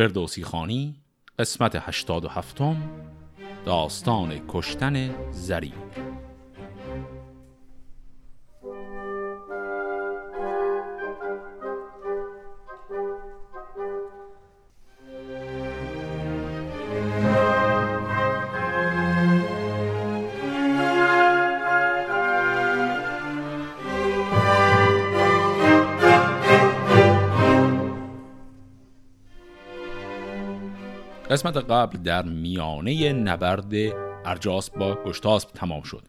فردوسی خانی قسمت هشتاد و هفتم داستان کشتن زریر قسمت قبل در میانه نبرد ارجاسپ با گشتاسپ تمام شد.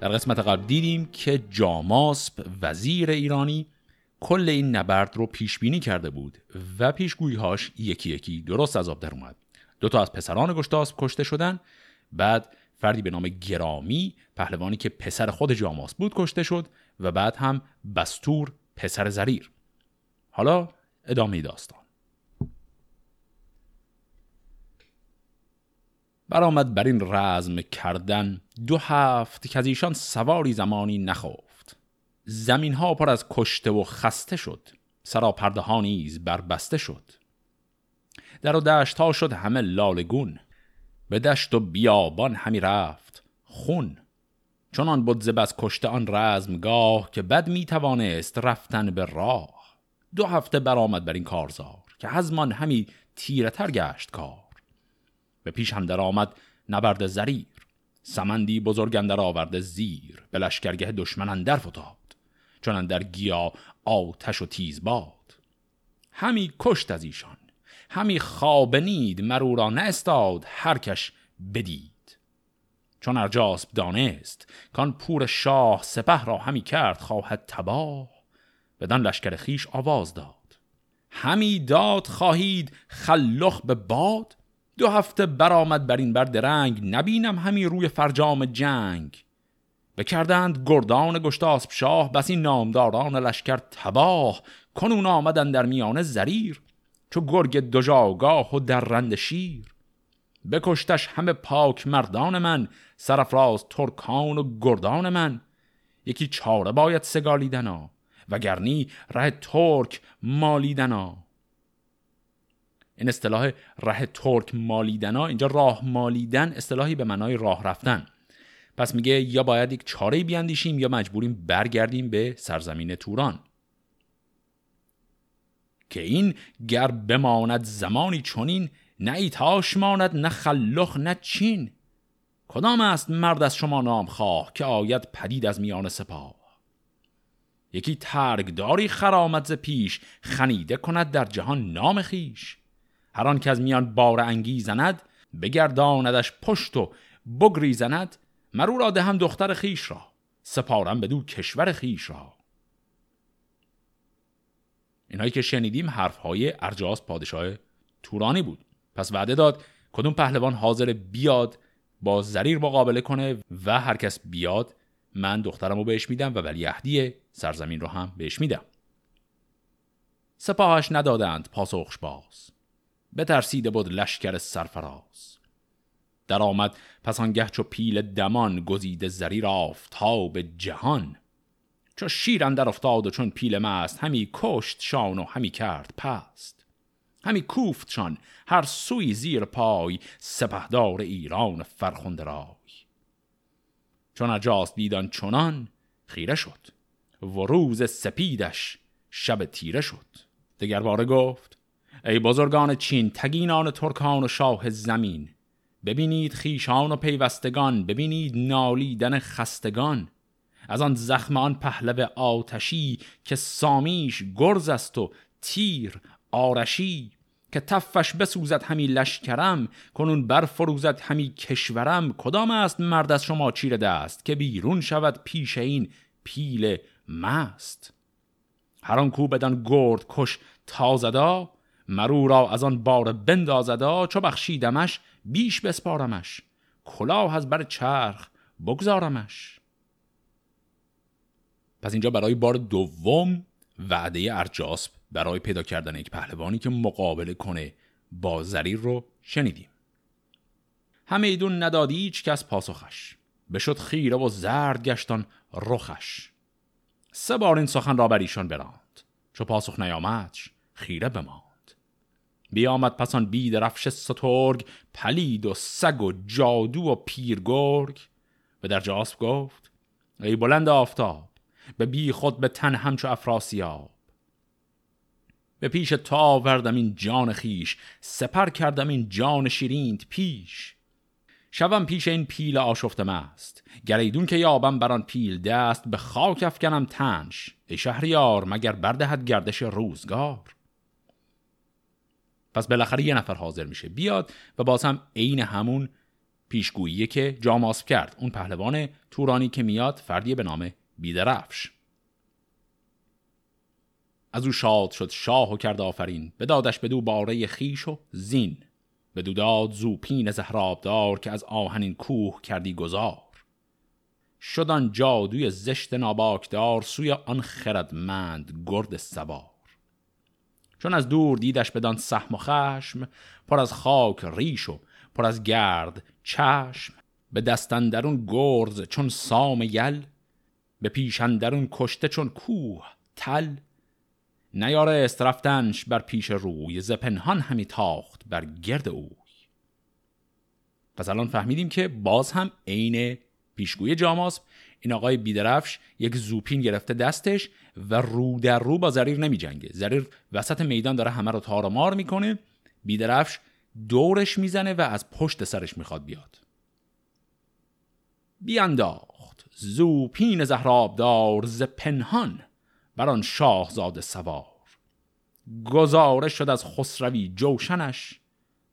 در قسمت قبل دیدیم که جاماسپ وزیر ایرانی کل این نبرد رو پیش بینی کرده بود و پیشگویی‌هاش یکی یکی درست از آب در اومد. دو تا از پسران گشتاسپ کشته شدن. بعد فردی به نام گرامی پهلوانی که پسر خود جاماس بود کشته شد و بعد هم بستور پسر زریر. حالا ادامه داستان. برآمد بر این رزم کردن. دو هفت که از ایشان سواری زمانی نخفت. زمین ها پر از کشته و خسته شد. سرا پرده ها نیز بربسته شد. در و دشت ها شد همه لالگون. به دشت و بیابان همی رفت خون. چنان بود ز کشته آن رزمگاه که بد می توانست رفتن به راه. دو هفته برآمد بر این کارزار که هزمان همی تیره تر گشت کار. به پیش هم در آمد نبرد زریر. سمندی بزرگ اندر آورده زیر به لشکرگه دشمن اندر فتاد. چون در گیا آتش و تیز باد. همی کشت از ایشان همی خوابنید مرو را نستاد هرکش بدید. چون ارجاسب دانست کان پور شاه سپه را همی کرد خواهد تباه. بدان لشکر خیش آواز داد. همی داد خواهید خلخ به باد؟ دو هفته برآمد بر این بر درنگ نبینم همی روی فرجام جنگ. بکردند گردان گشتاسب شاه بسی نامداران لشکر تباه. کنون آمدن در میانه زریر چو گرگ دژاگاه و در رند شیر. بکشتش همه پاک مردان من سرفراز ترکان و گردان من. یکی چاره باید سگالیدنا وگرنی ره ترک مالیدنا. این اصطلاح ره ترک مالیدنا اینجا راه مالیدن اصطلاحی به معنای راه رفتن. پس میگه یا باید یک چاره بیاندیشیم یا مجبوریم برگردیم به سرزمین توران. که این گر بماند زمانی چونین نه ایتاش ماند نه خلخ نه چین. کدام است مرد از شما نام خواه که آید پدید از میان سپاه؟ یکی ترگداری خرامت ز پیش خنیده کند در جهان نام خیش. هر آن که از میان بار انگی زند بگرداندش پشت و بگری زند مرو را دهم دختر خیش را سپارم بدو کشور خیش را. اینهایی که شنیدیم حرفهای ارجاس پادشاه تورانی بود. پس وعده داد کدوم پهلوان حاضر بیاد با زریر مقابله کنه و هر کس بیاد من دخترم رو بهش میدم و ولیعهدی سرزمین رو هم بهش میدم. سپاهش ندادند پاسخش باز. بترسیده بود لشکر سرفراز. در آمد پس آنگه چو پیل دمان گزیده زریر آفتاب جهان. چو شیر اندر افتاد و چون پیل مست همی کشت شان و همی کرد پست. همی کوفت شان هر سوی زیر پای سپهدار ایران فرخنده رای. چون اجاست دیدان چنان خیره شد. و روز سپیدش شب تیره شد. دگر باره گفت ای بزرگان چین تگینان ترکان و شاه زمین. ببینید خیشان و پیوستگان ببینید نالیدن خستگان. از آن زخم آن پهلو آتشی که سامیش گرز است و تیر آرشی. که تفش بسوزد همی لشکرم کنون برفروزد همی کشورم. کدام است مرد از شما چیر دست که بیرون شود پیش این پیل مست؟ هر آن کو بدان گرد کش تازدا مرو را از آن بار بندازدا چو بخشیدمش بیش بسپارمش. کلاه از بر چرخ بگذارمش. پس اینجا برای بار دوم وعده ارجاسب برای پیدا کردن یک پهلوانی که مقابله کنه با زریر رو شنیدیم. همه ایدون ندادی هیچ کس پاسخش. بشد خیره و زرد گشتان رخش. سه بار این سخن را بر ایشان براند. چو پاسخ نیامدش خیره بمان بیامد پسان بید رفش سترگ پلید و سگ و جادو و پیرگرگ و در جاسب گفت ای بلند آفتاب به بی خود به تن همچو افراسیاب. به پیش تا آوردم این جان خیش سپر کردم این جان شیرینت پیش. شوم پیش این پیل آشفتم است گریدون که یابم بران پیل دست به خاک افکنم تنش. ای شهریار مگر بردهد گردش روزگار؟ پس بالاخره یه نفر حاضر میشه بیاد و باز هم عین همون پیشگویی که جاماسب کرد. اون پهلوان تورانی که میاد فردی به نام بیدرفش. از او شاد شد شاه و کرد آفرین. بدادش بدو باره خیش و زین. بدو داد زوپین زهرابدار که از آهنین کوه کردی گذار. شدن جادوی زشت ناباکدار سوی آن خردمند گرد سوار. چون از دور دیدش بدان سهم و خشم پر از خاک ریش و پر از گرد چشم. به دستندرون گرز چون سام یل به پیشندرون کشته چون کوه تل. نیارست رفتنش بر پیش روی ز پنهان همی تاخت بر گرد اوی. پس الان فهمیدیم که باز هم عین پیشگوی جاماسب این آقای بیدرفش یک زوپین گرفته دستش و رو در رو با زریر نمی جنگه زریر وسط میدان داره همه رو تارمار می‌کنه. بیدرفش دورش می‌زنه و از پشت سرش می‌خواد بیاد. بیانداخت. زوپین زهرابدار ز پنهان بر آن شاهزاده سوار. گزاره شد از خسروی جوشنش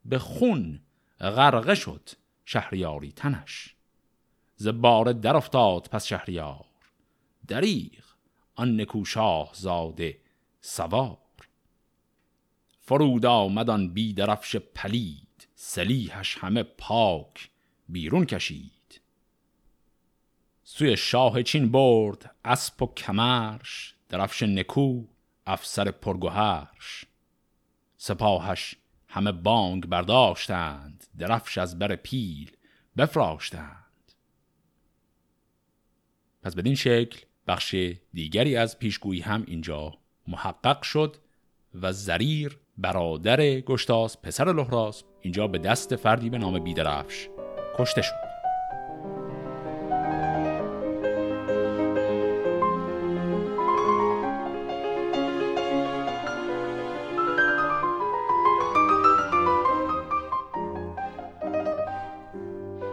به خون غرقه شد شهریاری تنش. ز بار در افتاد پس شهریار. دریغ آن نکو شاهزاده سوار. فرود آمد آن بیدرفش پلید سلیحش همه پاک بیرون کشید. سوی شاه چین برد اسب و کمرش درفش نکو افسر پرگوهرش. سپاهش همه بانگ برداشتند درفش از بر پیل بفراشتند. پس بدین شکل بخش دیگری از پیشگویی هم اینجا محقق شد و زریر برادر گشتاس پسر لحراس اینجا به دست فردی به نام بیدرفش کشته شد.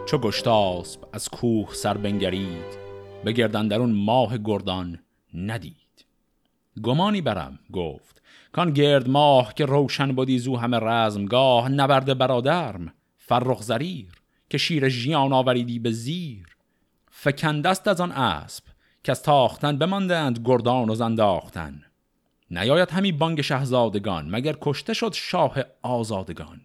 چو گشتاسب از کوه سر بنگرید بگردن در اون ماه گردان ندید. گمانی برم گفت. کان گرد ماه که روشن بودی زو همه رزمگاه نبرد برادرم فرخ زریر که شیر ژیان آوریدی به زیر. فکندست از آن اسب که از تاختن بماندند گردان و زنداختن نیاید همی بانگ شهزادگان مگر کشته شد شاه آزادگان.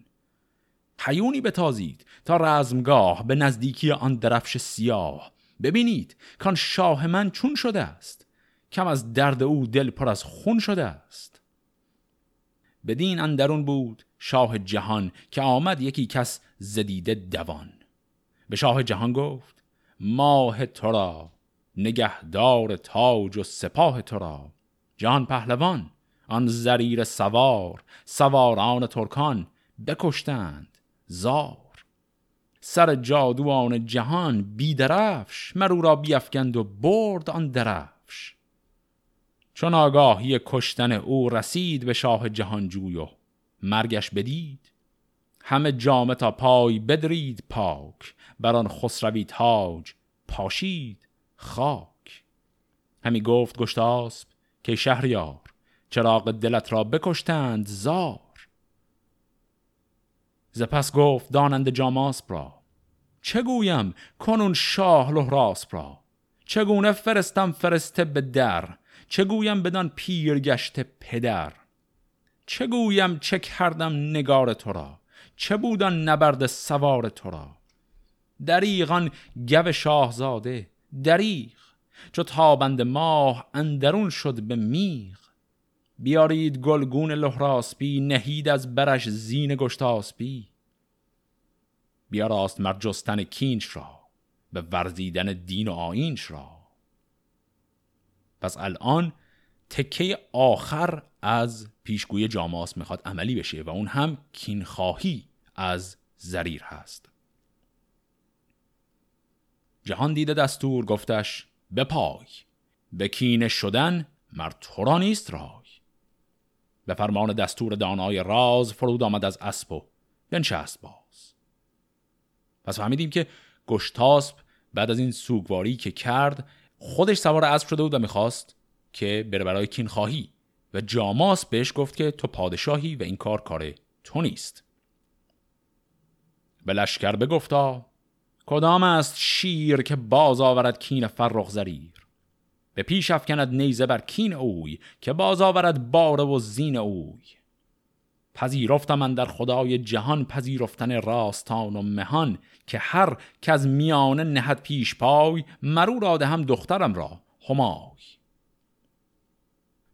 حیونی بتازید تا رزمگاه به نزدیکی آن درفش سیاه. ببینید کان شاه من چون شده است. کم از درد او دل پر از خون شده است. بدین اندرون بود شاه جهان که آمد یکی کس زدیده دوان. به شاه جهان گفت ماه تو را نگهدار تاج و سپاه تو را. جهان پهلوان آن زریر سوار سواران ترکان بکشتند. زار. سر جادوان جهان بیدرفش مرو را بیافکند و برد آن درفش. چون آگاهی کشتن او رسید به شاه جهانجوی و مرگش بدید همه جامه تا پای بدرید پاک بر آن خسروی تاج پاشید خاک. همی گفت گشتاسب که شهریار چراغ دلت را بکشتند زار. زپس گفت دانند جاماسب را چه گویم کنون شاه لحراسب را؟ چگونه فرستم فرسته به در؟ چه گویم بدان پیر گشت پدر؟ چه گویم چه کردم نگار تو را؟ چه بودن نبرد سوار تو را؟ دریغان گو شاهزاده دریغ! چو تابند ماه اندرون شد به میغ! بیارید گلگون لحراسپی نهید از برش زین گشتاسپی بیاراست مر جستن کینش را به ورزیدن دین و آینش را. پس الان تکه آخر از پیشگوی جاماس می‌خواد عملی بشه و اون هم کینخواهی از زریر هست. جهان دیده دستور گفتش بپای به کینه شدن مر تو را نیست رای. به فرمان دستور دانای راز فرود آمد از اسب و بنشست باز پس فهمیدیم که گشتاسب بعد از این سوگواری که کرد خودش سوار اسب شده بود و می‌خواست که بره برای کین خواهی و جاماس بهش گفت که تو پادشاهی و این کار کار تو نیست. به لشکر بگفتا کدام است شیر که باز آورد کین فرخ زریر؟ به پیش افکند نیزه بر کین اوی که باز آورد باره و زین اوی. پذیرفتم من در خدای جهان پذیرفتن راستان و مهان که هر که از میانه نهد پیش پای مرو را هم دخترم را. همای.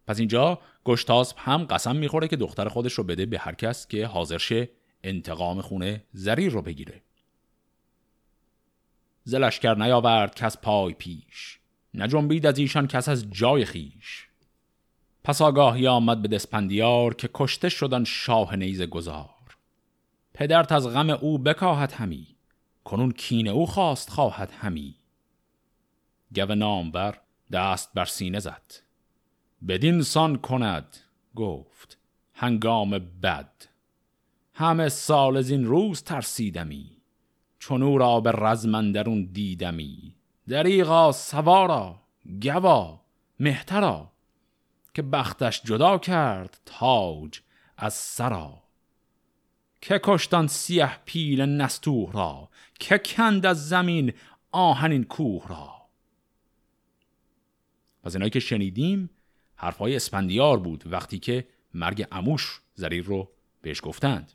پس اینجا گشتاسب هم قسم می‌خوره که دختر خودش رو بده به هر کس که حاضر شه انتقام خونه زریر رو بگیره. زلشکر نیاورد کس پای پیش. نجنبید از ایشان کس از جای خیش. پس آگاهی آمد به دسپندیار که کشته شدن شاه نیز گذار پدرت از غم او بکاهد همی کنون کین او خواست خواهد همی. گو نامور دست بر سینه زد. بدین سان کند گفت هنگام بد. همه سال از این روز ترسیدمی چون او را به رزمندرون دیدمی. دریغا سوارا گوا مهترا که بختش جدا کرد تاج از سرا. که کشتان سیه پیل نستوه را که کند از زمین آهنین کوه را. پس اینایی که شنیدیم حرفای اسپندیار بود وقتی که مرگ اموش زریر رو بهش گفتند.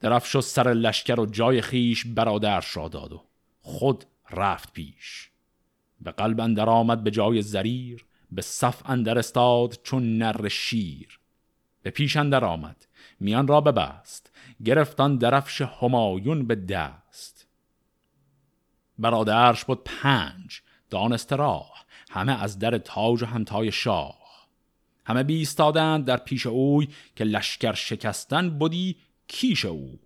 درف شد سر لشکر و جای خیش برادرش را داد و خود رفت پیش. به قلب اندر آمد به جای زریر به صف اندر استاد چون نر شیر. به پیش اندر آمد میان را ببست گرفتان درفش همایون به دست. برادرش بود پنج دانست راه همه از در تاج و همتای شاه. همه بیستادند در پیش اوی که لشکر شکستن بودی کیش اوی.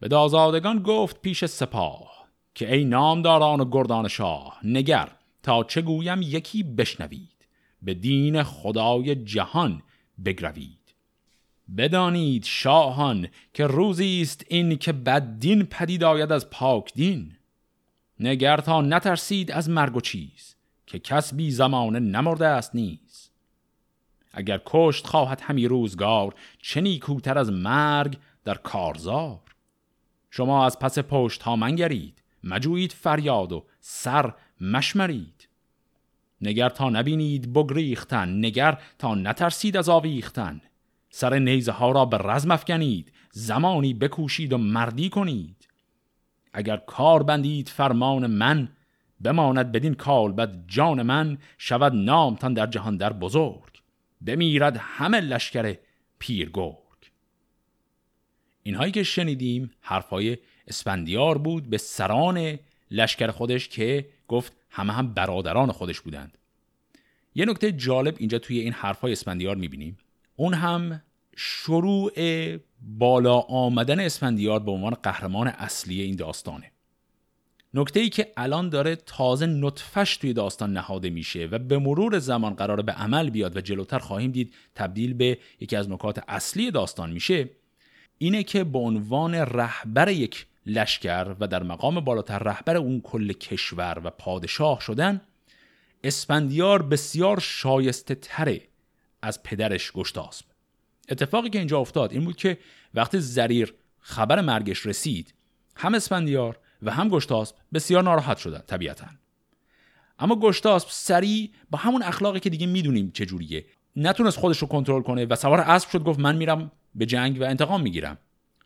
به دازادگان گفت پیش سپاه که ای نامداران و گردان شاه نگر تا چه گویم یکی بشنوید به دین خدای جهان بگروید. بدانید شاهان که روزی است این که بد دین پدید آید از پاک دین. نگر تا نترسید از مرگ و چیز که کس بی زمانه نمرده است نیز. اگر کشت خواهد همی روزگار چه نیکوتر از مرگ در کارزار. شما از پس پشت ها منگرید مجویید فریاد و سر مشمرید. نگر تا نبینید بگریختن نگر تا نترسید از آویختن. سر نیزه ها را به رزم افکنید زمانی بکوشید و مردی کنید. اگر کار بندید فرمان من بماند بدین بد جان من شود نامتان در جهان در بزرگ. بمیرد همه لشکر پیرگرگ. اینهایی که شنیدیم حرفای اسفندیار بود به سران لشکر خودش که گفت همه هم برادران خودش بودند. یه نکته جالب اینجا توی این حرفای اسفندیار می‌بینیم. اون هم شروع بالا آمدن اسفندیار به عنوان قهرمان اصلی این داستانه. نکته ای که الان داره تازه نطفش توی داستان نهاده میشه و به مرور زمان قرار به عمل بیاد و جلوتر خواهیم دید تبدیل به یکی از نکات اصلی داستان میشه اینه که به عنوان رهبر یک لشکر و در مقام بالاتر رهبر اون کل کشور و پادشاه شدن اسپندیار بسیار شایسته تره از پدرش گشتاسب. اتفاقی که اینجا افتاد این بود که وقتی زریر خبر مرگش رسید هم اسپندیار و هم گشتاسب بسیار ناراحت شدن طبیعتا. اما گشتاسب سریع با همون اخلاقی که دیگه می‌دونیم چجوریه نتونست خودش رو کنترل کنه و سوار اسب شد گفت من میرم به جنگ و انتقام می‌گیرم.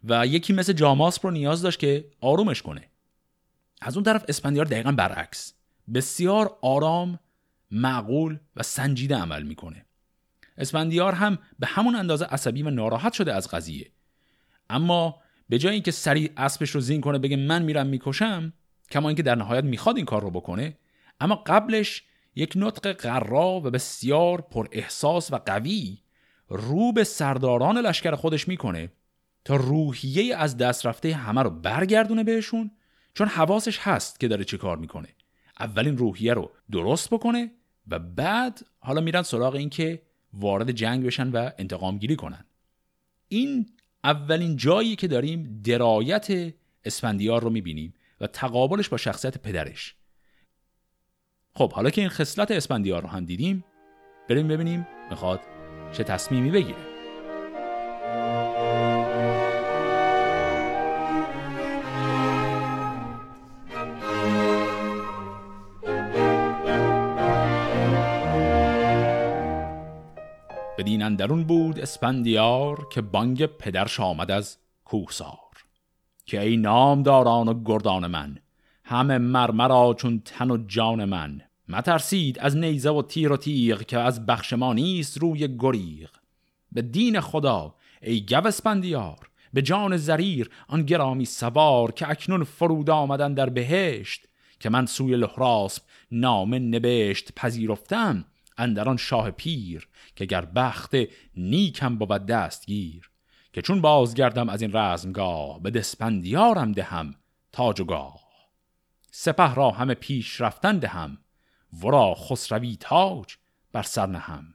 و یکی مثل جاماسپ رو نیاز داشت که آرومش کنه. از اون طرف اسپندیار دقیقا برعکس. بسیار آرام معقول و سنجیده عمل می‌کنه. اسپندیار هم به همون اندازه عصبی و ناراحت شده از قضیه. اما به جای اینکه سریع اسبش رو زین کنه بگه من میرم می‌کشم کما اینکه در نهایت می‌خواد این کار رو بکنه اما قبلش یک نطق قرا و بسیار پر احساس و قوی رو به سرداران لشکر خودش می‌کنه تا روحیه از دست رفته همه رو برگردونه بهشون چون حواسش هست که داره چه کار می‌کنه. اولین روحیه رو درست بکنه و بعد حالا میرن سراغ این که وارد جنگ بشن و انتقام گیری کنن. این اولین جایی که داریم درایت اسفندیار رو می‌بینیم و تقابلش با شخصیت پدرش. خب حالا که این خصلت اسفندیار رو هم دیدیم بریم ببینیم می‌خواد چه تصمیمی بگیره. بدین اندرون بود اسپندیار که بانگ پدرش آمد از کوهسار. که ای نامداران و گردان من همه مرمرا چون تن و جان من. مترسید از نیزه و تیر و تیغ که از بخش ما نیست روی گریغ. به دین خدا ای گو اسپندیار به جان زریر آن گرامی سوار که اکنون فرود آمدن در بهشت که من سوی لحراسب نامه نبشت پذیرفتم. اندران شاه پیر که گر بخت نیکم بود دستگیر. که چون بازگردم از این رزمگاه به دسپندیارم دهم تاج و گاه سپه را همه پیش رفتن دهم ورا خسروی تاج بر سر نهم.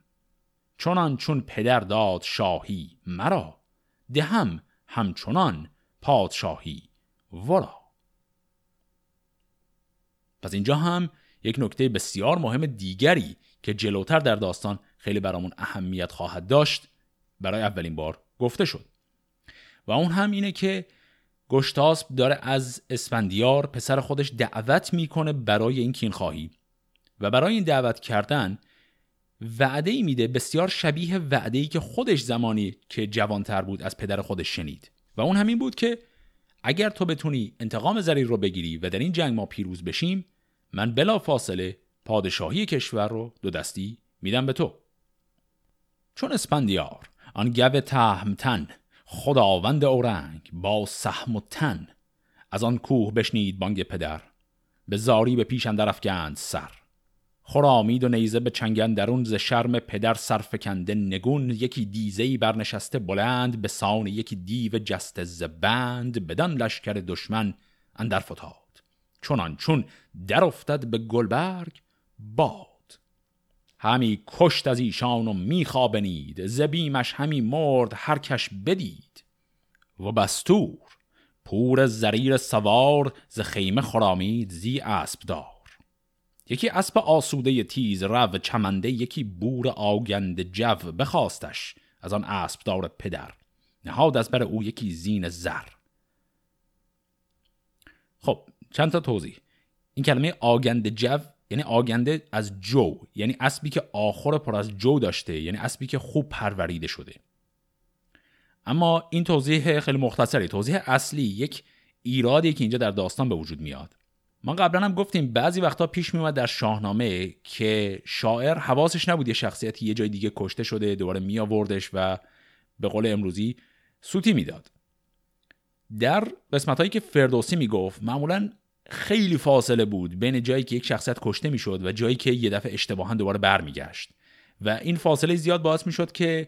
چونان چون پدر داد شاهی مرا دهم همچنان پادشاهی ورا. پس اینجا هم یک نکته بسیار مهم دیگری که جلوتر در داستان خیلی برامون اهمیت خواهد داشت برای اولین بار گفته شد. و اون هم اینه که گشتاسب داره از اسفندیار پسر خودش دعوت می‌کنه برای این کین خواهی و برای این دعوت کردن وعده ای میده بسیار شبیه وعده ای که خودش زمانی که جوانتر بود از پدر خودش شنید. و اون همین بود که اگر تو بتونی انتقام زریر رو بگیری و در این جنگ ما پیروز بشیم من بلا فاصله پادشاهی کشور رو دو دستی میدم به تو. چون اسپندیار آن گو تهمتن خداوند اورنگ با سهم و تن از آن کوه بشنید بانگ پدر به زاری به پیش اندر افگند سر. خرامید و نیزه به چنگن درون ز شرم پدر سرفکنده نگون یکی دیزهی برنشسته بلند به سان یکی دیو جست زبند بدان لشکر دشمن اندر فتاد. چونان چون در افتد به گلبرگ باد. همی کشت از ایشان و میخوابنید. زبیمش همی مرد هر کش بدید. و بستور پور زریر سوار ز خیمه خرامید زی اسب دار. یکی اسب آسوده تیز رو چمنده یکی بور آگند جو بخواستش از آن اسب دار پدر. نهاد از بر او یکی زین زر. خب چند تا توضیح؟ این کلمه آگند جو یعنی آگنده از جو یعنی اسبی که آخر پر از جو داشته یعنی اسبی که خوب پروریده شده. اما این توضیح خیلی مختصری توضیح اصلی یک ایرادی که اینجا در داستان به وجود میاد. ما قبلا هم گفتیم بعضی وقتا پیش میومد در شاهنامه که شاعر حواسش نبود یه شخصیتی یه جای دیگه کشته شده دوباره می آوردش و به قول امروزی سوتی می‌داد. در قسمت هایی که فردوسی می‌گفت معمولا خیلی فاصله بود بین جایی که یک شخصیت کشته می‌شد و جایی که یه دفعه اشتباها دوباره برمیگشت. و این فاصله زیاد باعث می‌شد که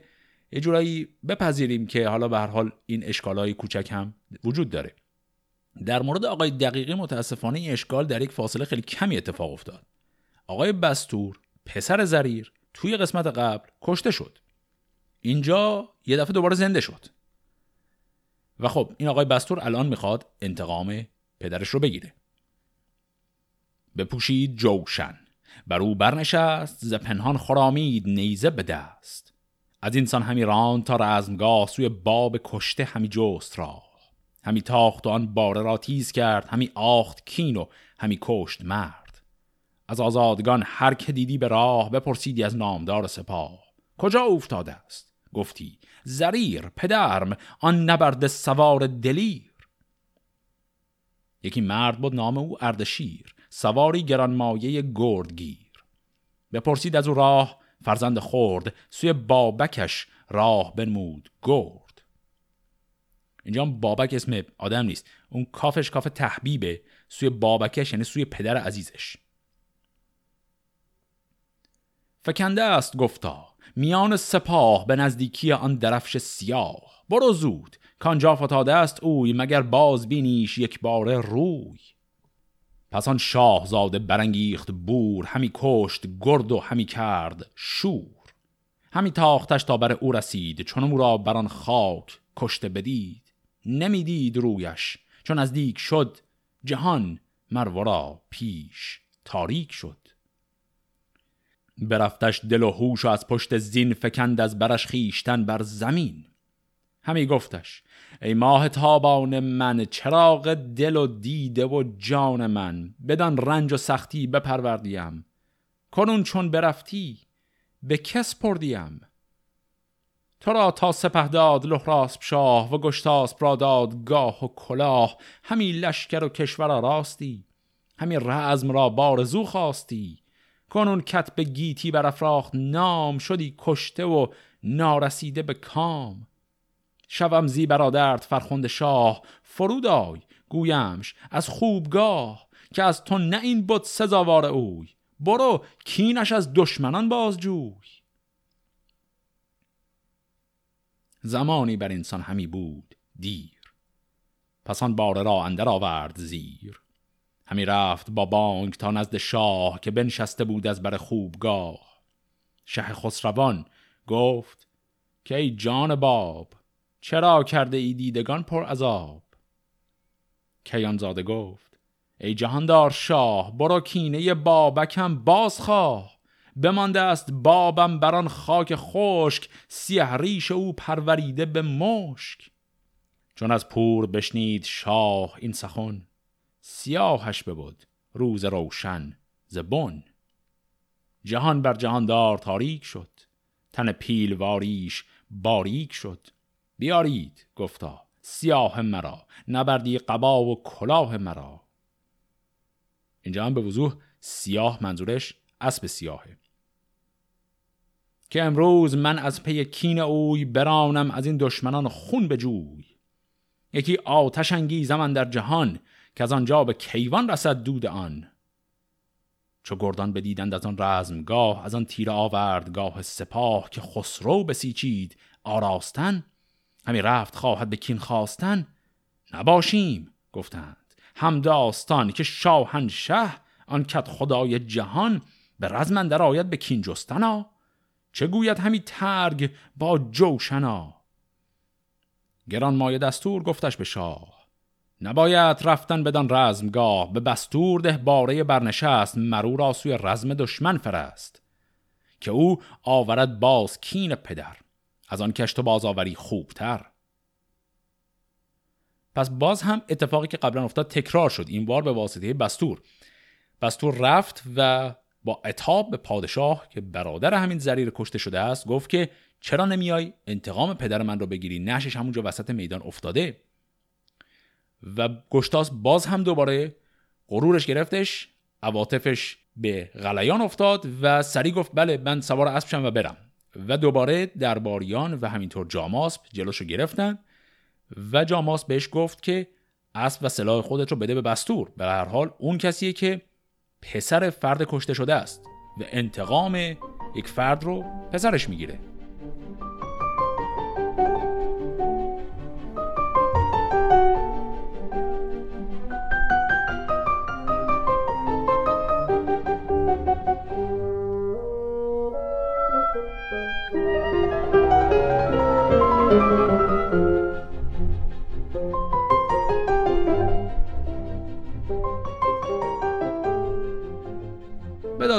یه جورایی بپذیریم که حالا به هر حال این اشکالای کوچک هم وجود داره. در مورد آقای دقیقی متاسفانه این اشکال در یک فاصله خیلی کمی اتفاق افتاد. آقای بستور پسر زریر توی قسمت قبل کشته شد. اینجا یه دفعه دوباره زنده شد. و خب این آقای بستور الان می‌خواد انتقام پدرش رو بگیره. بپوشید جوشن. بر او برنشست ز پنهان خرامید نیزه به دست. از اینسان همی ران تا رزمگاه سوی باب کشته همی جست را همی تاخت و آن باره را تیز کرد همی آخت کین و همی کشت مرد. از آزادگان هر که دیدی به راه بپرسیدی از نامدار سپاه. کجا افتاده است؟ گفتی زریر پدرم آن نبرد سوار دلیر. یکی مرد بود نام او اردشیر. سواری گرانمایه گردگیر. بپرسید از او راه فرزند خورد سوی بابکش راه بنمود گرد. اینجا بابک اسم آدم نیست. اون کافش کاف تحبیبه سوی بابکش یعنی سوی پدر عزیزش. فکنده است گفتا میان سپاه به نزدیکی آن درفش سیاه. برو زود کانجا فتاده است اوی مگر باز بینیش یک بار روی. پس آن شاهزاده برانگیخت بور همی کشت گرد و همی کرد شور. همی تاختش تا بر او رسید چون او را بر آن خاک کشته بدید. نمی‌دید رویش چون از دیگ شد جهان مرورا پیش تاریک شد. برفتش دل و هوش و از پشت زین فکند از برش خیشتن بر زمین. همی گفتش. ای ماه تابان من چراغ دل و دیده و جان من بدان رنج و سختی بپروردیم. کنون چون برفتی به کس پردیم؟ تو را تا سپه داد لحراسب شاه و گشتاسب را داد گاه و کلاه. همی لشکر و کشور راستی همی رزم را بارزو خواستی. کنون کت به گیتی برافراخت نام شدی کشته و نارسیده به کام. شوم زی برادرت فرخنده شاه. فرود آی گویمش از خوبگاه که از تو نه این بود سزاوار اوی. برو کینش از دشمنان بازجوی. زمانی بر انسان همی بود دیر. پس آن باره را اندر آورد زیر. همی رفت با بانگ تا نزد شاه که بنشسته بود از بر خوبگاه. شه خسروان گفت که ای جان باب چرا کرده ای دیدگان پر عذاب؟ کیان زاده گفت ای جهاندار شاه برو کینه بابکم بازخواه. بمانده است بابم بران خاک خشک سیه ریش او پروریده به مشک. چون از پور بشنید شاه این سخن سیاهش ببود روز روشن زبون جهان بر جهاندار تاریک شد تن پیلواریش باریک شد. بیارید گفتا. سیاه مرا نبردی قبا و کلاه مرا. اینجا هم به وضوح سیاه منظورش اسب سیاهه. که امروز من از پی کین اوی برانم از این دشمنان خون به جوی. یکی آتش انگیزم در جهان که از آنجا به کیوان رسد دود آن. چو گردان بدیدند از آن رزمگاه از آن تیر آوردگاه سپاه که خسرو بسیچید آراستن همی رفت خواهد به کین خواستن نباشیم گفتند. هم داستان که شاهنشه آن کت خدای جهان به رزمن در آید به کین جستنا. چه گوید همی ترگ با جوشنا؟ گران مایه دستور گفتش به شاه. نباید رفتن بدان رزمگاه به بستور ده باره برنشست مرو را سوی رزم دشمن فرست. که او آورد باز کین پدر. از آن کشت و بازآوری خوبتر. پس باز هم اتفاقی که قبلا افتاد تکرار شد. این بار به واسطه بستور. بستور رفت و با اتاب به پادشاه که برادر همین زریر کشته شده است گفت که چرا نمیای؟ انتقام پدر من رو بگیری. نشش همونجا وسط میدان افتاده. و گشتاس باز هم دوباره غرورش گرفتش عواطفش به غلیان افتاد و سری گفت بله من سوار اسب و برم. و دوباره درباریان و همینطور جاماسب جلوشو گرفتن و جاماسب بهش گفت که اسب و سلاح خودت رو بده به بستور. به هر حال اون کسیه که پسر فرد کشته شده است و انتقام یک فرد رو پسرش می‌گیره.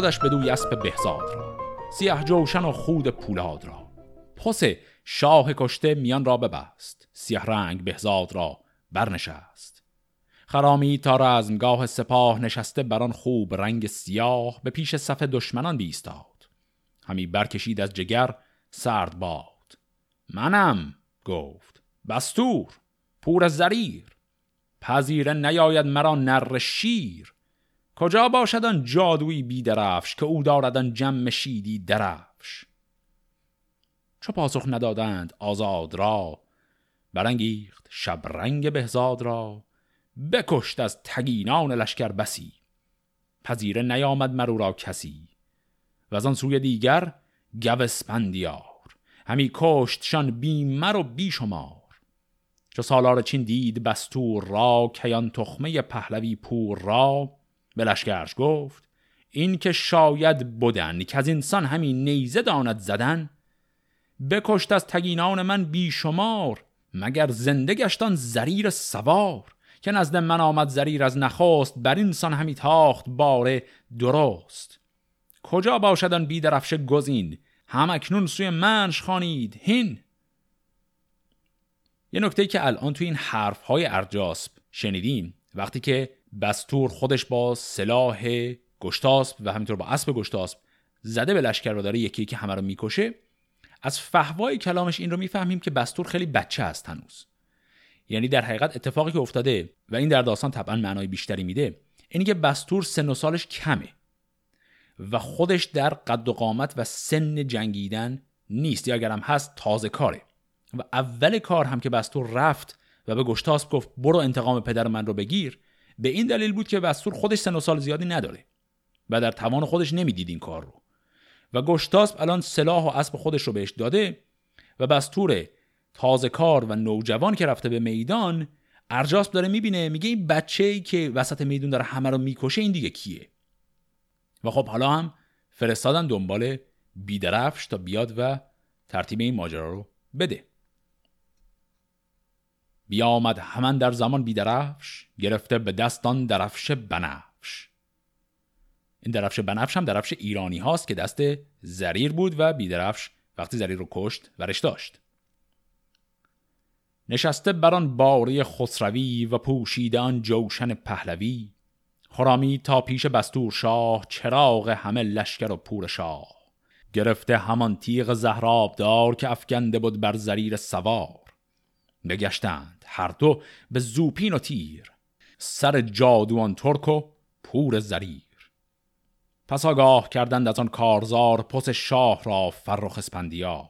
بدادش به دوی اسب بهزاد را سیاه جوشن و خود پولاد را. پس شاه کشته میان را ببست سیاه رنگ بهزاد را برنشست. خرامی تا رزمگاه سپاه نشسته بران خوب رنگ سیاه به پیش صف دشمنان بیستاد. همی برکشید از جگر سرد باد. منم گفت بستور پور زریر. پذیره نیاید مرا نر شیر. کجا باشد آن جادوی بیدرفش که او دارد جمع شیدی درفش؟ چو پاسخ ندادند آزاد را برانگیخت شبرنگ بهزاد را بکشت از تگینان لشکر بسی. پذیره نیامد مرو را کسی و از آن سوی دیگر گو اسپندیار همی کشتشان بی مر و بی شمار چو سالار چین دید بستور را کیان تخمه پهلوی پور را به لشکرش گفت این که شاید بودن که از انسان همین نیزه داند زدن بکشت از تگینان من بیشمار مگر زنده گشتان زریر سوار که نزد من آمد زریر از نخواست بر اینسان همی تاخت باره درست. کجا باشدن بیدرفش گزین؟ هم اکنون سوی منش خانید هین. یه نکته که الان توی این حرف های ارجاسب شنیدیم وقتی که بستور خودش با سلاح گشتاسب و همینطور با اسب گشتاسب زده به لشکر رو داره یکی که همه رو می‌کشه. از فهوای کلامش این رو می‌فهمیم که بستور خیلی بچه است هنوز. یعنی در حقیقت اتفاقی که افتاده و این در داستان طبعا معنای بیشتری میده اینی که بستور سن و سالش کمه و خودش در قد و قامت و سن جنگیدن نیست. یا اگرم هست تازه کاره. و اول کار هم که بستور رفت و به گشتاسب گفت برو انتقام پدر من رو بگیر. به این دلیل بود که بستور خودش سن و سال زیادی نداره و در توان خودش نمی‌دید این کار رو. و گشتاسب الان سلاح و اسب خودش رو بهش داده و بستور تازه کار و نوجوان که رفته به میدان ارجاسب داره می‌بینه میگه این بچه ای که وسط میدون داره همه رو می‌کشه این دیگه کیه؟ و خب حالا هم فرستادن دنبال بیدرفش تا بیاد و ترتیب این ماجرا رو بده. بیامد همان در زمان بیدرفش گرفته به دستان درفش بنفش. این درفش بنفش هم درفش ایرانی هاست که دست زریر بود و بیدرفش وقتی زریر رو کشت ورش داشت. نشسته بران باری خسروی و پوشیده آن جوشن پهلوی خرامی تا پیش بستور شاه چراغ همه لشکر و پور شاه. گرفته همان تیغ زهراب دار که افکنده بود بر زریر سوار. بگشتند. هر دو به زوپین و تیر سر جادوان ترک و پور زریر. پس آگاه کردند از آن کارزار پس شاه را فرخ اسپندیار.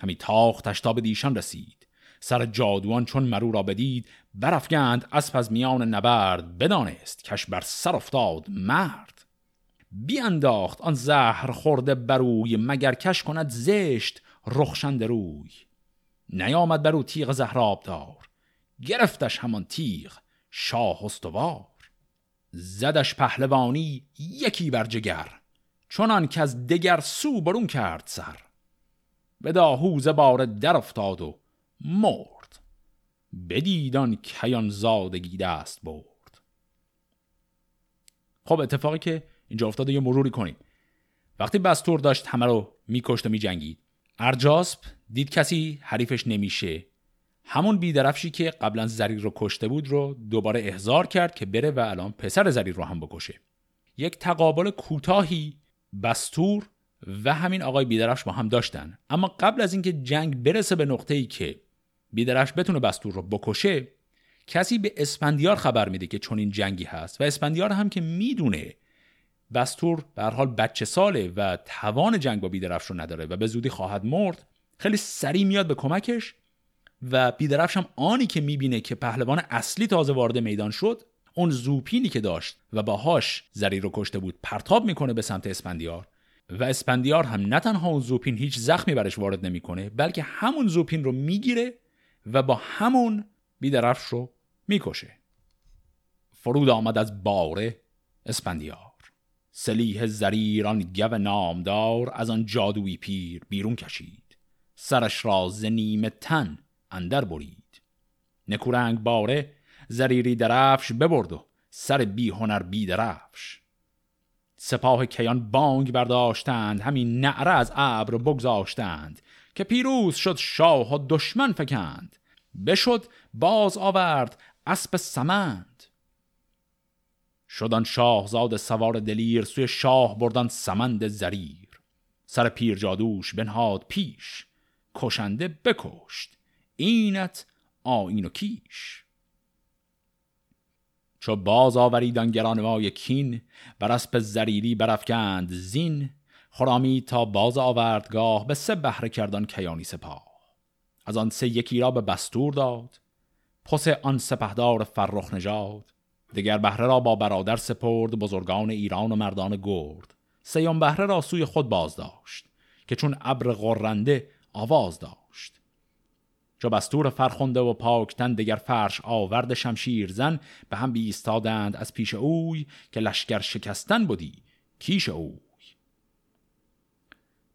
همی تاختش تا به دیشان رسید. سر جادوان چون مرو را بدید برافگند. اسب از میان نبرد بدانست کش بر سر افتاد مرد. بیانداخت آن زهر خورده بروی مگر کش کند زشت رخشند روی. نیامد بر او تیغ زهراب دار گرفتش همان تیغ شاه استوار. زدش پهلوانی یکی بر جگر چنان که از دگر سو برون کرد سر. به داهوز بار در افتاد و مرد. بدیدان کیان زادگی دست برد. خب اتفاقی که اینجا افتاده یه مروری کنیم. وقتی بستور داشت همه رو میکشت و میجنگید. ارجاسب دید کسی حریفش نمیشه. همون بیدرفشی که قبلا زریر رو کشته بود رو دوباره احضار کرد که بره و الان پسر زریر رو هم بکشه. یک تقابل کوتاهی بستور و همین آقای بیدرفش با هم داشتن. اما قبل از اینکه جنگ برسه به نقطه ای که بیدرفش بتونه بستور رو بکشه کسی به اسپندیار خبر میده که چون این جنگی هست و اسپندیار هم که می‌دونه بستور به حال بچه ساله و توان جنگ با بیدرفش رو نداره و به زودی خواهد مرد خیلی سریع میاد به کمکش و بیدرفش هم آنی که می‌بینه که پهلوان اصلی تازه وارد میدان شد اون زوپینی که داشت و باهاش زری رو کشته بود پرتاب می‌کنه به سمت اسپندیار و اسپندیار هم نه تنها اون زوپین هیچ زخمی برش وارد نمی‌کنه بلکه همون زوپین رو می‌گیره و با همون بیدرفش رو می‌کشه. فرود آمد از باره اسپندیار. سلیح زریران گو نامدار از آن جادوی پیر بیرون کشید. سرش را زنیم تن اندر برید. نکورنگ باره زریری درفش ببرد و سر بی هنر بی درفش. سپاه کیان بانگ برداشتند همین نعره از ابر بگذاشتند که پیروز شد شاه و دشمن فکند. بشد باز آورد اسب سمند. شدن شاهزاد سوار دلیر سوی شاه بردن سمند زریر. سر پیر جادوش بنهاد پیش. کشنده بکشت. اینت آین و کیش. چو باز آوریدن گرانمای کین بر اسب زریری برافکند زین. خرامی تا باز آوردگاه به سه بهره کردن کیانی سپاه. از آن سه یکی را به بستور داد. پس آن سپهدار فرخ نژاد. دگر بهره را با برادر سپرد بزرگان ایران و مردان گرد. سیام بهره را سوی خود باز داشت که چون ابر غرنده آواز داشت. چو بستور فرخنده و پاکتن دگر فرش آورد شمشیر زن به هم بیستادند از پیش اوی که لشکر شکستن بودی کیش اوی.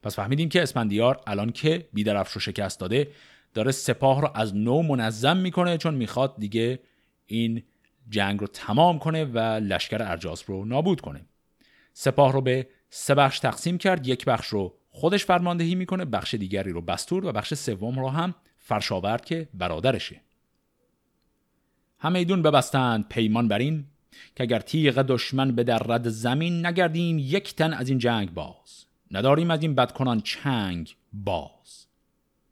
پس فهمیدیم که اسپندیار الان که بیدرفش رو شکست داده داره سپاه رو از نو منظم می‌کنه چون می‌خواد دیگه این جنگ رو تمام کنه و لشکر ارجاس رو نابود کنه. سپاه رو به سه بخش تقسیم کرد یک بخش رو خودش فرماندهی می‌کنه بخش دیگری رو بستور و بخش سوم رو هم فرشاورد که برادرشه. همه ایدون ببستند پیمان بر این که اگر تیغ دشمن به در رد زمین نگردیم یک تن از این جنگ باز. نداریم از این بدکنان چنگ باز.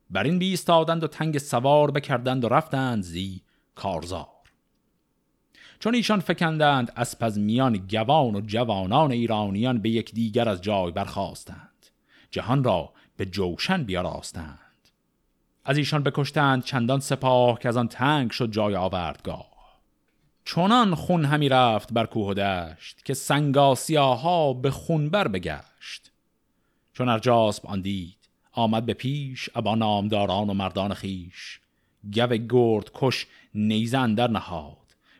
بر این بیستادند و تنگ سوار بکردند و رفتند زی کارزار. چون ایشان فکندند اسب از میان گوان و جوانان ایرانیان به یک دیگر از جای برخواستند جهان را به جوشن بیاراستند. از ایشان بکشتند چندان سپاه که از آن تنگ شد جای آوردگاه. چونان خون همی رفت بر کوه و دشت که سنگاسیاها به خون بر بگشت. چون ارجاسب آن دید آمد به پیش ابا نامداران و مردان خیش گو گرد کش نیزن در نهاد.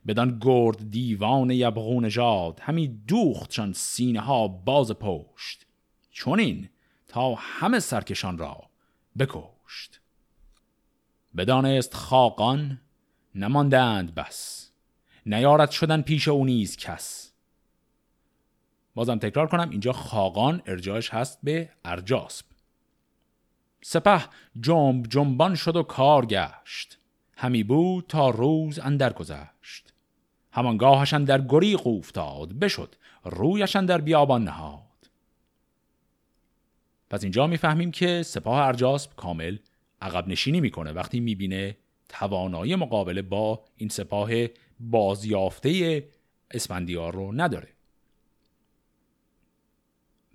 بدان گرد دیوان یبغون جاد همی دوختشان سینه ها باز پشت. چونین تا همه سرکشان را بکشت. بدانست خاقان نماندند بس نیارد شدن پیش او نیز کس. بازم تکرار کنم اینجا خاقان ارجاش هست به ارجاسب سپه جنب جنبان شد و کار گشت. همی بود تا روز اندر گذشت. همانگاهشان در گریق افتاد بشد رویشان در بیابان نهاد. پس اینجا می‌فهمیم که سپاه ارجاسب کامل عقب نشینی می‌کنه وقتی می‌بینه توانایی مقابله با این سپاه بازیافته اسپندیار رو نداره.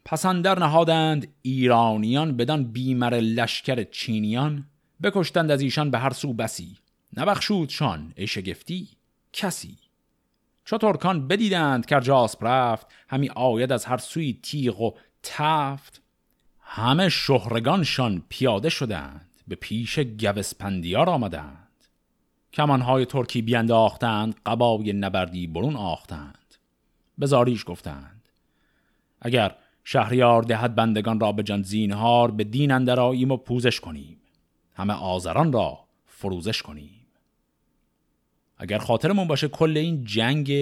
پسندر نهادند ایرانیان بدان بیمر لشکر چینیان بکشتند از ایشان به هر سو بسی. نبخشودشان ای شگفتی کسی. چو ترکان بدیدند که جاسپ رفت همی آید از هر سوی تیغ و تفت. همه شهرگانشان پیاده شدند به پیش گوسپندیار آمدند. کمانهای ترکی بینداختند قبای نبردی برون آختند. بزاریش گفتند اگر شهریار دهد بندگان را به جان زینهار به دین اندراییم و پوزش کنیم. همه آزران را فروزش کنیم. اگر خاطرمون باشه کل این جنگ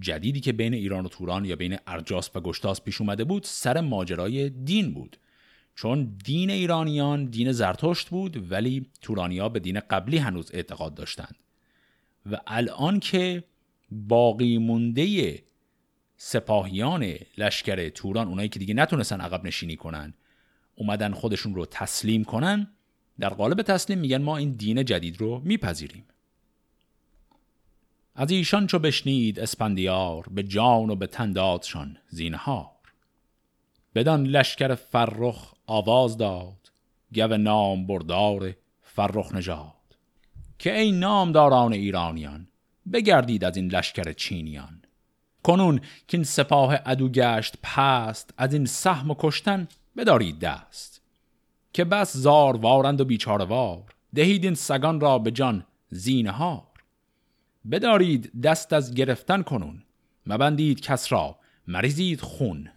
جدیدی که بین ایران و توران یا بین ارجاس و گشتاس پیش اومده بود سر ماجرای دین بود. چون دین ایرانیان دین زرتشت بود ولی تورانیا به دین قبلی هنوز اعتقاد داشتند. و الان که باقی مونده سپاهیان لشکر توران اونایی که دیگه نتونستن عقب نشینی کنن اومدن خودشون رو تسلیم کنن در قالب تسلیم میگن ما این دین جدید رو میپذیریم. از ایشان چو بشنید اسپندیار به جان و به تندادشان زینهار. بدان لشکر فرخ آواز داد گو نام بردار فرخ نژاد. که ای نامداران ایرانیان بگردید از این لشکر چینیان. کنون که این سپاه عدو گشت پست از این سهم و کشتن بدارید دست. که بس زار وارند و بیچاره وار دهید این سگان را به جان زینه هار بدارید دست از گرفتن کنون مبندید کس را مریزید خون.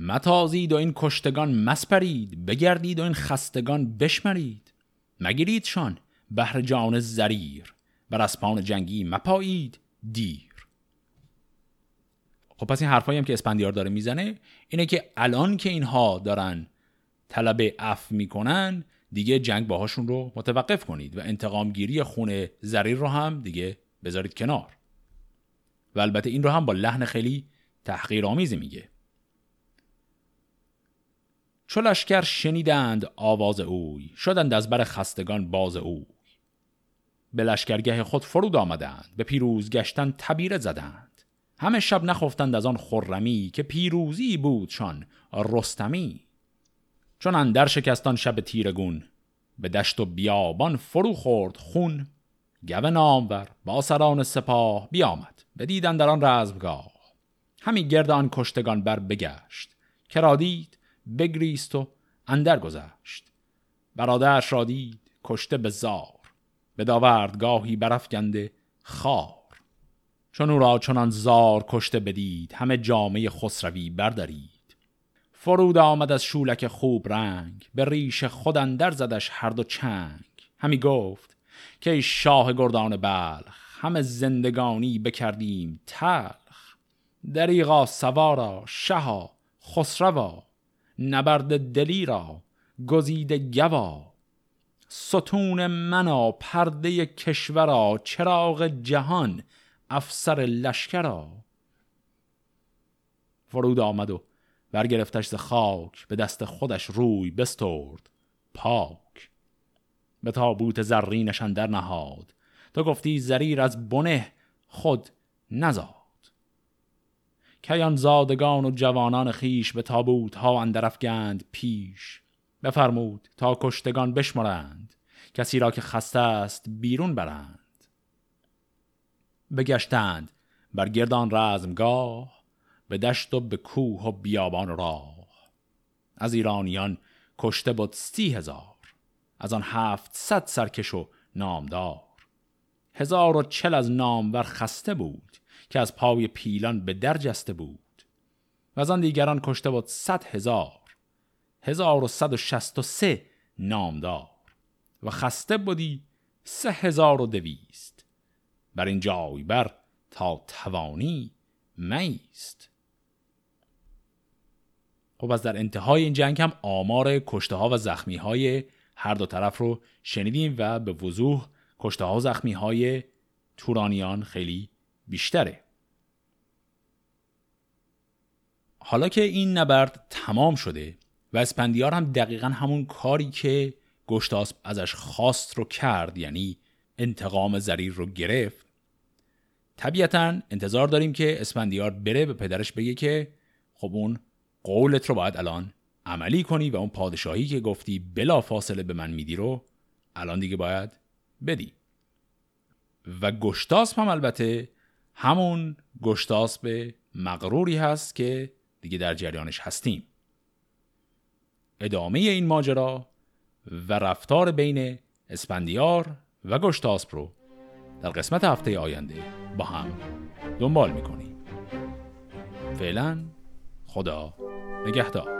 متازید و این کشتگان مسپرید بگردید و این خستگان بشمرید. مگیریدشان بهر جان زریر بر اسپان جنگی مپایید دیر. خب پس این حرفایی هم که اسپندیار داره می‌زنه اینه که الان که اینها دارن طلب اف می‌کنن دیگه جنگ باهاشون رو متوقف کنید و انتقامگیری خون زریر رو هم دیگه بذارید کنار. و البته این رو هم با لحن خیلی تحقیرآمیزی میگه. چو لشکر شنیدند آواز اوی شدند از بر خستگان باز اوی. به لشکرگه خود فرود آمدند به پیروز گشتن تبیره زدند. همه شب نخفتند از آن خرمی که پیروزی بودشان رستمی. چون اندر شکستان شب تیرگون به دشت و بیابان فرو خورد خون. گو نامور با سران سپاه بیامد بدیدن در آن رزمگاه. همی گرد آن کشتگان بر بگشت کرادید بگریست و اندر گذشت. برادرش را دید کشته به زار. به داوردگاهی برافگنده خار. چون او را چنان زار کشته بدید همه جامعه خسروی بردارید فرود آمد از شولک خوب رنگ به ریش خود اندر زدش هر دو چنگ. همی گفت که ای شاه گردان بلخ همه زندگانی بکردیم تلخ. دریغا سوارا شها خسروا. نبرد دلی را گزیده گوا. ستون منا پرده کشورا چراغ جهان افسر لشکرا. فرود آمد و برگرفتش ز خاک به دست خودش روی بسترد پاک. به تابوت زرینش در نهاد. تو گفتی زریر از بنه خود نزاد. کیان زادگان و جوانان خیش به تابوت ها اندرفگند پیش. بفرمود تا کشتگان بشمرند. کسی را که خسته است بیرون برند. بگشتند بر گردان رزمگاه به دشت و به کوه و بیابان راه. از ایرانیان کشته بود سی هزار. از آن هفت صد سرکش و نامدار. هزار و چل از نامور خسته بود. که از پای پیلان به در جسته بود و از آن دیگران کشته بود صد هزار هزار و صد و شست و سه نامدار و خسته بودی سه هزار و دویست. بر این جای بر تا توانی میست. خب از در انتهای این جنگ هم آمار کشته ها و زخمی های هر دو طرف رو شنیدیم و به وضوح کشته ها و زخمی های تورانیان خیلی بیشتره. حالا که این نبرد تمام شده و اسپندیار هم دقیقا همون کاری که گشتاسب ازش خواست رو کرد یعنی انتقام زریر رو گرفت طبیعتا انتظار داریم که اسپندیار بره به پدرش بگه که خب اون قولت رو باید الان عملی کنی و اون پادشاهی که گفتی بلا فاصله به من میدی رو الان دیگه باید بدی. و گشتاسب هم البته همون گشتاسب مغروری هست که دیگه در جریانش هستیم. ادامه این ماجرا و رفتار بین اسپندیار و گشتاسپ رو در قسمت هفته آینده با هم دنبال می‌کنیم. فعلا خدا نگهدار.